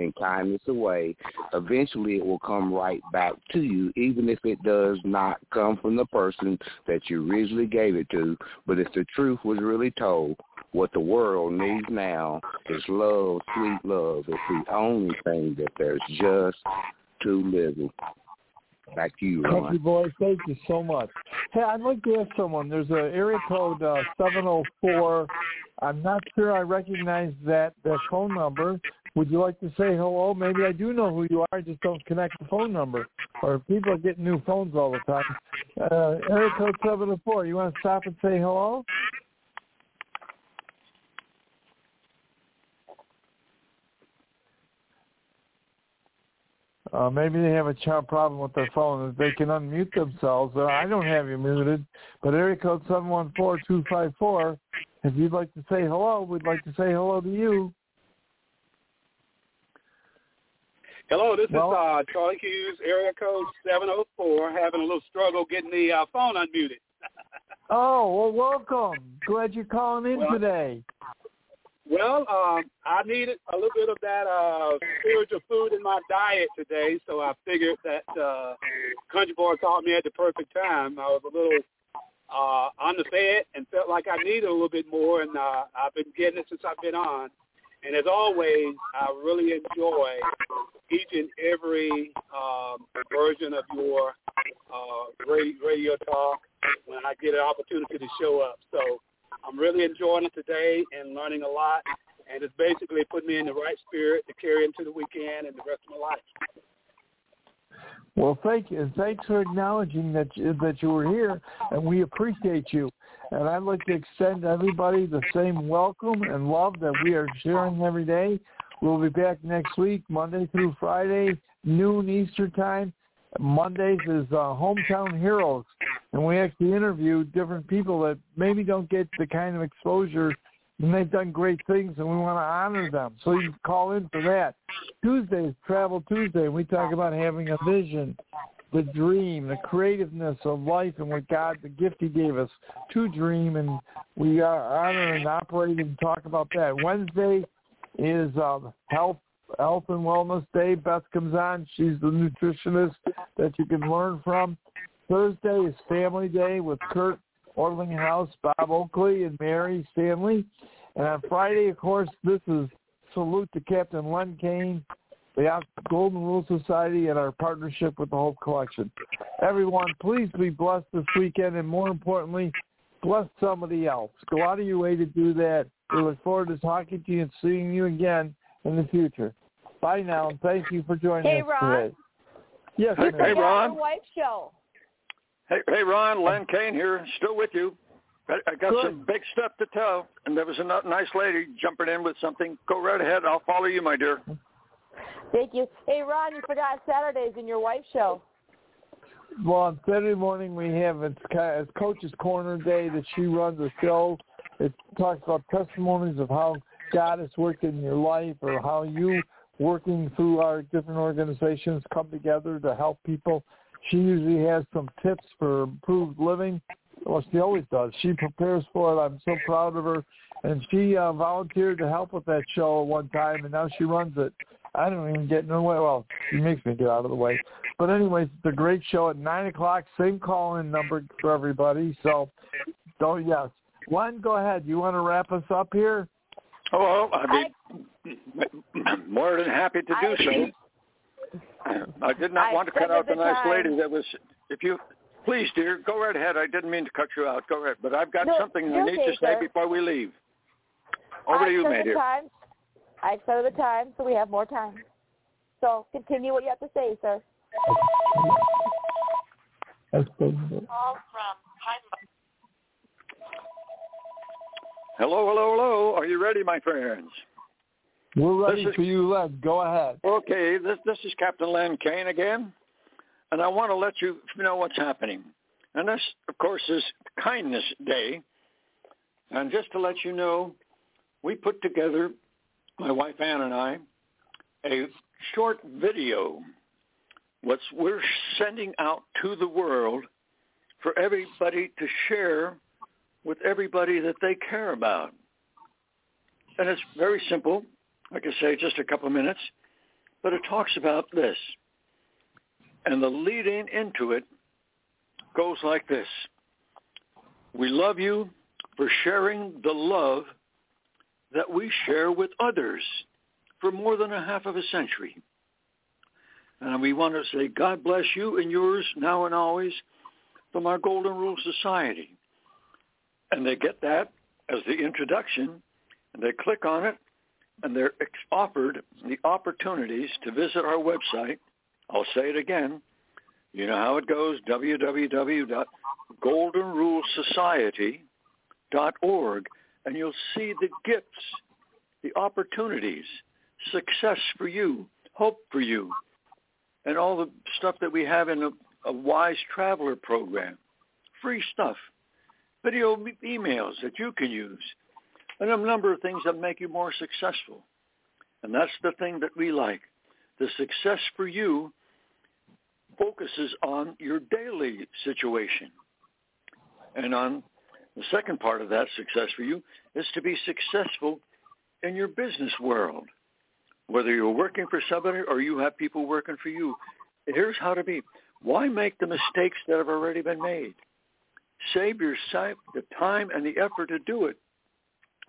and kindness away, eventually it will come right back to you, even if it does not come from the person that you originally gave it to. But if the truth was really told, what the world needs now is love, sweet love. It's the only thing that there's just too little. Back to you, Ron. Thank you, boy. Thank you so much. Hey, I'd like to ask someone. There's an area code uh, 704. I'm not sure I recognize that that phone number. Would you like to say hello? Maybe I do know who you are. I just don't connect the phone number. Or people are getting new phones all the time. Uh, area code 704. You want to stop and say hello? Uh, maybe they have a child problem with their phone. They can unmute themselves. Uh, I don't have you muted, but area code seven one four two five four. If you'd like to say hello, we'd like to say hello to you. Hello, this Well- is uh, Charlie Hughes, area code 704, having a little struggle getting the uh, phone unmuted. [laughs] Oh, well, welcome. Glad you're calling in Well- today. Well, um, I needed a little bit of that uh, spiritual food in my diet today, so I figured that uh, Country Boy called me at the perfect time. I was a little uh, underfed and felt like I needed a little bit more, and uh, I've been getting it since I've been on. And as always, I really enjoy each and every um, version of your uh, radio, talk when I get an opportunity to show up. So I'm really enjoying it today and learning a lot. And it's basically put me in the right spirit to carry into the weekend and the rest of my life. Well, thank you, thanks for acknowledging that you, that you were here, and we appreciate you. And I'd like to extend everybody the same welcome and love that we are sharing every day. We'll be back next week, Monday through Friday, noon Eastern time. Mondays is uh, Hometown Heroes, and we actually interview different people that maybe don't get the kind of exposure, and they've done great things, and we want to honor them. So you can call in for that. Tuesday is Travel Tuesday, and we talk about having a vision, the dream, the creativeness of life, and what God, the gift He gave us to dream, and we are honor and operate and talk about that. Wednesday is uh, health health and wellness day. Beth comes on. She's the nutritionist that you can learn from. Thursday is family day with Kurt Orlinghouse, Bob Oakley, and Mary Stanley. And on Friday, of course, this is salute to Captain Len Kane, the Golden Rule Society, and our partnership with the Hope Collection. Everyone, please be blessed this weekend, and more importantly, bless somebody else. Go out of your way to do that. We look forward to talking to you and seeing you again in the future. Bye now, and thank you for joining Hey, us Ron. today. Yes, Hey, hey, Ron. your wife show. Hey, hey, Ron, Len Kane here, still with you. I, I got Good. some big stuff to tell, and there was a nice lady jumping in with something. Go right ahead. I'll follow you, my dear. Thank you. Hey, Ron, you forgot Saturdays in your wife's show. Well, on Saturday morning we have it's, it's Coach's Corner Day that she runs a show. It talks about testimonies of how God has worked in your life or how you working through our different organizations come together to help people. She usually has some tips for improved living. Well, she always does. She prepares for it. I'm so proud of her. And she uh, volunteered to help with that show at one time, and now she runs it. I don't even get in the way. Well, she makes me get out of the way. But anyways, it's a great show at nine o'clock. Same call-in number for everybody. So, don't yes. Len, go ahead. You want to wrap us up here? Oh, well, I'd be more than happy to do I- so. [laughs] I did not I want to cut out the the nice lady that was. If you Please, dear, go right ahead. I didn't mean to cut you out. Go ahead. But I've got no, something I need okay, to say sir. before we leave. Over I to you, set my dear. Time. I set the time, so we have more time. So continue what you have to say, sir. Hello, hello, hello. Are you ready, my friends? We're ready is- for you, Len. Go ahead. Okay, this this is Captain Len Kane again, and I want to let you know what's happening. And this, of course, is Kindness Day. And just to let you know, we put together, my wife Ann and I, a short video. What's we're sending out to the world for everybody to share with everybody that they care about. And it's very simple like I say, just a couple of minutes, but it talks about this. And the leading into it goes like this. We love you for sharing the love that we share with others for more than a half of a century. And we want to say, God bless you and yours now and always from our Golden Rule Society. And they get that as the introduction, and they click on it, and they're offered the opportunities to visit our website. I'll say it again. You know how it goes, www.goldenrulesociety.org, and you'll see the gifts, the opportunities, success for you, hope for you, and all the stuff that we have in a, a Wise Traveler program. Free stuff. Video emails that you can use and a number of things that make you more successful. And that's the thing that we like. The success for you focuses on your daily situation. And on the second part of that success for you is to be successful in your business world. Whether you're working for somebody or you have people working for you, here's how to be. Why make the mistakes that have already been made? Save yourself the time and the effort to do it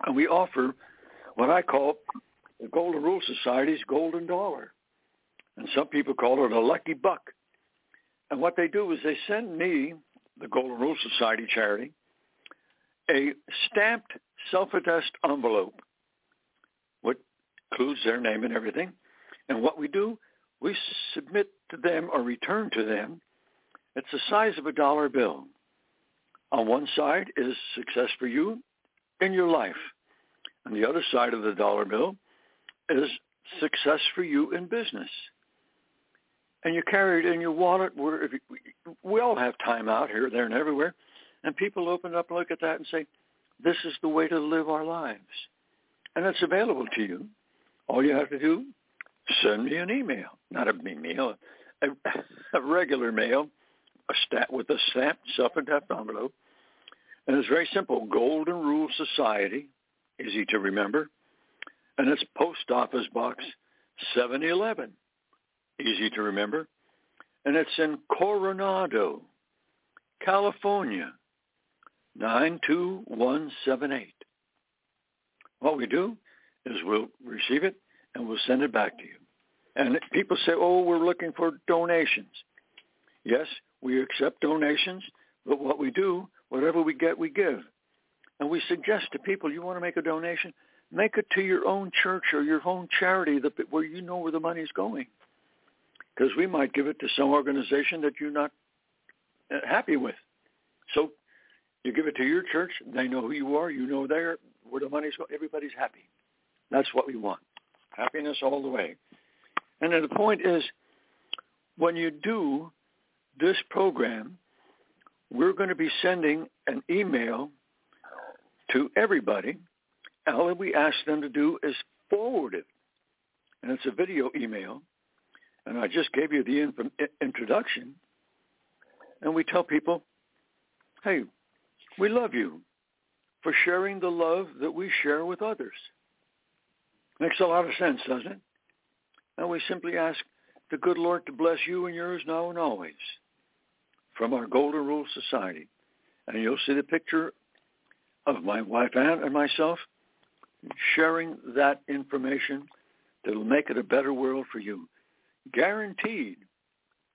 and we offer what I call the Golden Rule Society's golden dollar. And some people call it a lucky buck. And what they do is they send me, the Golden Rule Society charity, a stamped self-addressed envelope, which includes their name and everything. And what we do, we submit to them or return to them. It's the size of a dollar bill. On one side is success for you, in your life. And the other side of the dollar bill is success for you in business. And you carry it in your wallet. Where we all have time out here, there, and everywhere, and people open up, and look at that, and say, "This is the way to live our lives," and it's available to you. All you have to do, send me an email, not a email, a, a regular mail, a stat with a stamped self-addressed envelope and it's very simple. Golden Rule Society, easy to remember. And it's Post Office Box 711, easy to remember. And it's in Coronado, California, 92178. What we do is we'll receive it and we'll send it back to you. And people say, oh, we're looking for donations. Yes, we accept donations, but what we do Whatever we get, we give. And we suggest to people, you want to make a donation, make it to your own church or your own charity that, where you know where the money's going. Because we might give it to some organization that you're not uh, happy with. So you give it to your church, they know who you are, you know there where the money's going, everybody's happy. That's what we want. Happiness all the way. And then the point is, when you do this program, we're going to be sending an email to everybody. All that we ask them to do is forward it. And it's a video email. And I just gave you the in- introduction. And we tell people, hey, we love you for sharing the love that we share with others. Makes a lot of sense, doesn't it? And we simply ask the good Lord to bless you and yours now and always from our Golden Rule Society. And you'll see the picture of my wife Ann and myself sharing that information that'll make it a better world for you. Guaranteed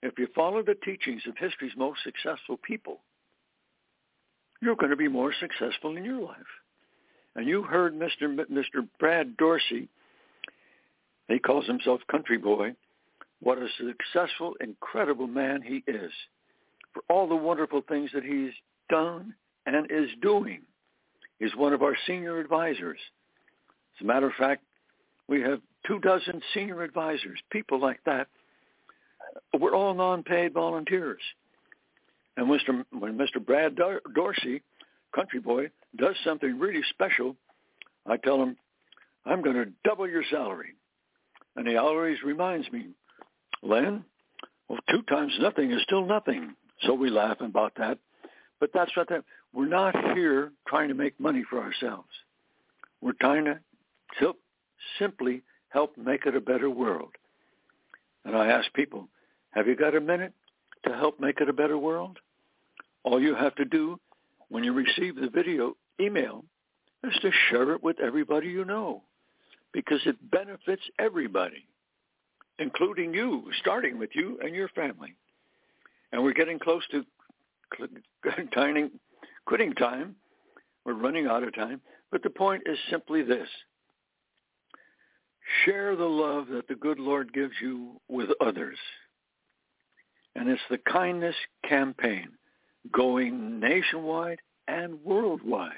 if you follow the teachings of history's most successful people, you're going to be more successful in your life. And you heard Mr. M- Mr. Brad Dorsey, he calls himself country boy, what a successful, incredible man he is for all the wonderful things that he's done and is doing. He's one of our senior advisors. As a matter of fact, we have two dozen senior advisors, people like that. We're all non-paid volunteers. And Mr. when Mr. Brad Dorsey, country boy, does something really special, I tell him, I'm going to double your salary. And he always reminds me, Len, well, two times nothing is still nothing. So we laugh about that. But that's what that, we're not here trying to make money for ourselves. We're trying to simply help make it a better world. And I ask people, have you got a minute to help make it a better world? All you have to do when you receive the video email is to share it with everybody you know because it benefits everybody, including you, starting with you and your family. And we're getting close to [laughs] quitting time. We're running out of time. But the point is simply this. Share the love that the good Lord gives you with others. And it's the kindness campaign going nationwide and worldwide.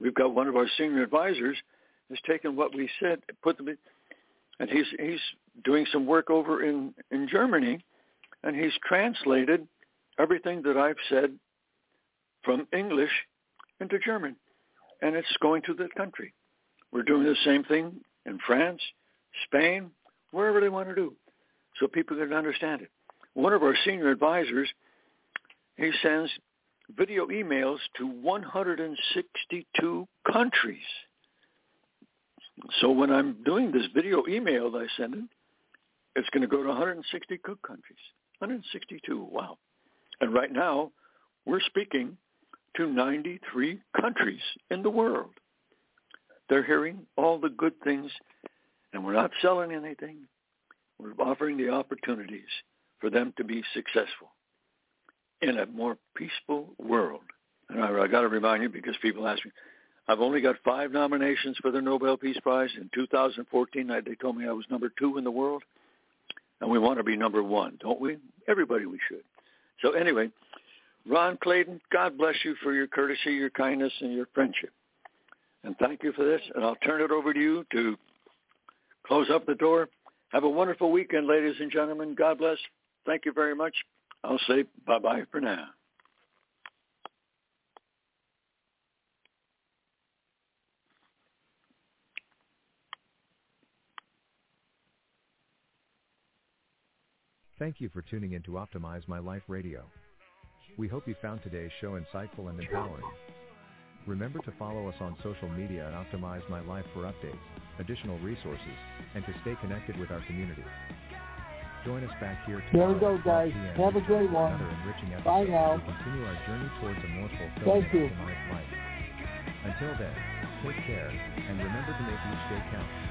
We've got one of our senior advisors has taken what we said, put them, in, and he's he's doing some work over in in Germany, and he's translated everything that I've said from English into German, and it's going to that country. We're doing the same thing in France, Spain, wherever they want to do, so people can understand it. One of our senior advisors, he sends video emails to 162 countries. So when I'm doing this video email that I send him, it's going to go to 160 countries. 162, wow. And right now, we're speaking to 93 countries in the world. They're hearing all the good things, and we're not selling anything. We're offering the opportunities for them to be successful in a more peaceful world. And I, I got to remind you because people ask me, I've only got five nominations for the Nobel Peace Prize. In 2014, I, they told me I was number two in the world, and we want to be number one, don't we? Everybody, we should. So anyway, Ron Clayton, God bless you for your courtesy, your kindness, and your friendship. And thank you for this. And I'll turn it over to you to close up the door. Have a wonderful weekend, ladies and gentlemen. God bless. Thank you very much. I'll say bye-bye for now. Thank you for tuning in to Optimize My Life Radio. We hope you found today's show insightful and empowering. Remember to follow us on social media and Optimize My Life for updates, additional resources, and to stay connected with our community. Join us back here tomorrow. There we go, guys. Have a great one. Bye now. Continue our journey towards a more fulfilling Thank you. life. Until then, take care, and remember to make each day count.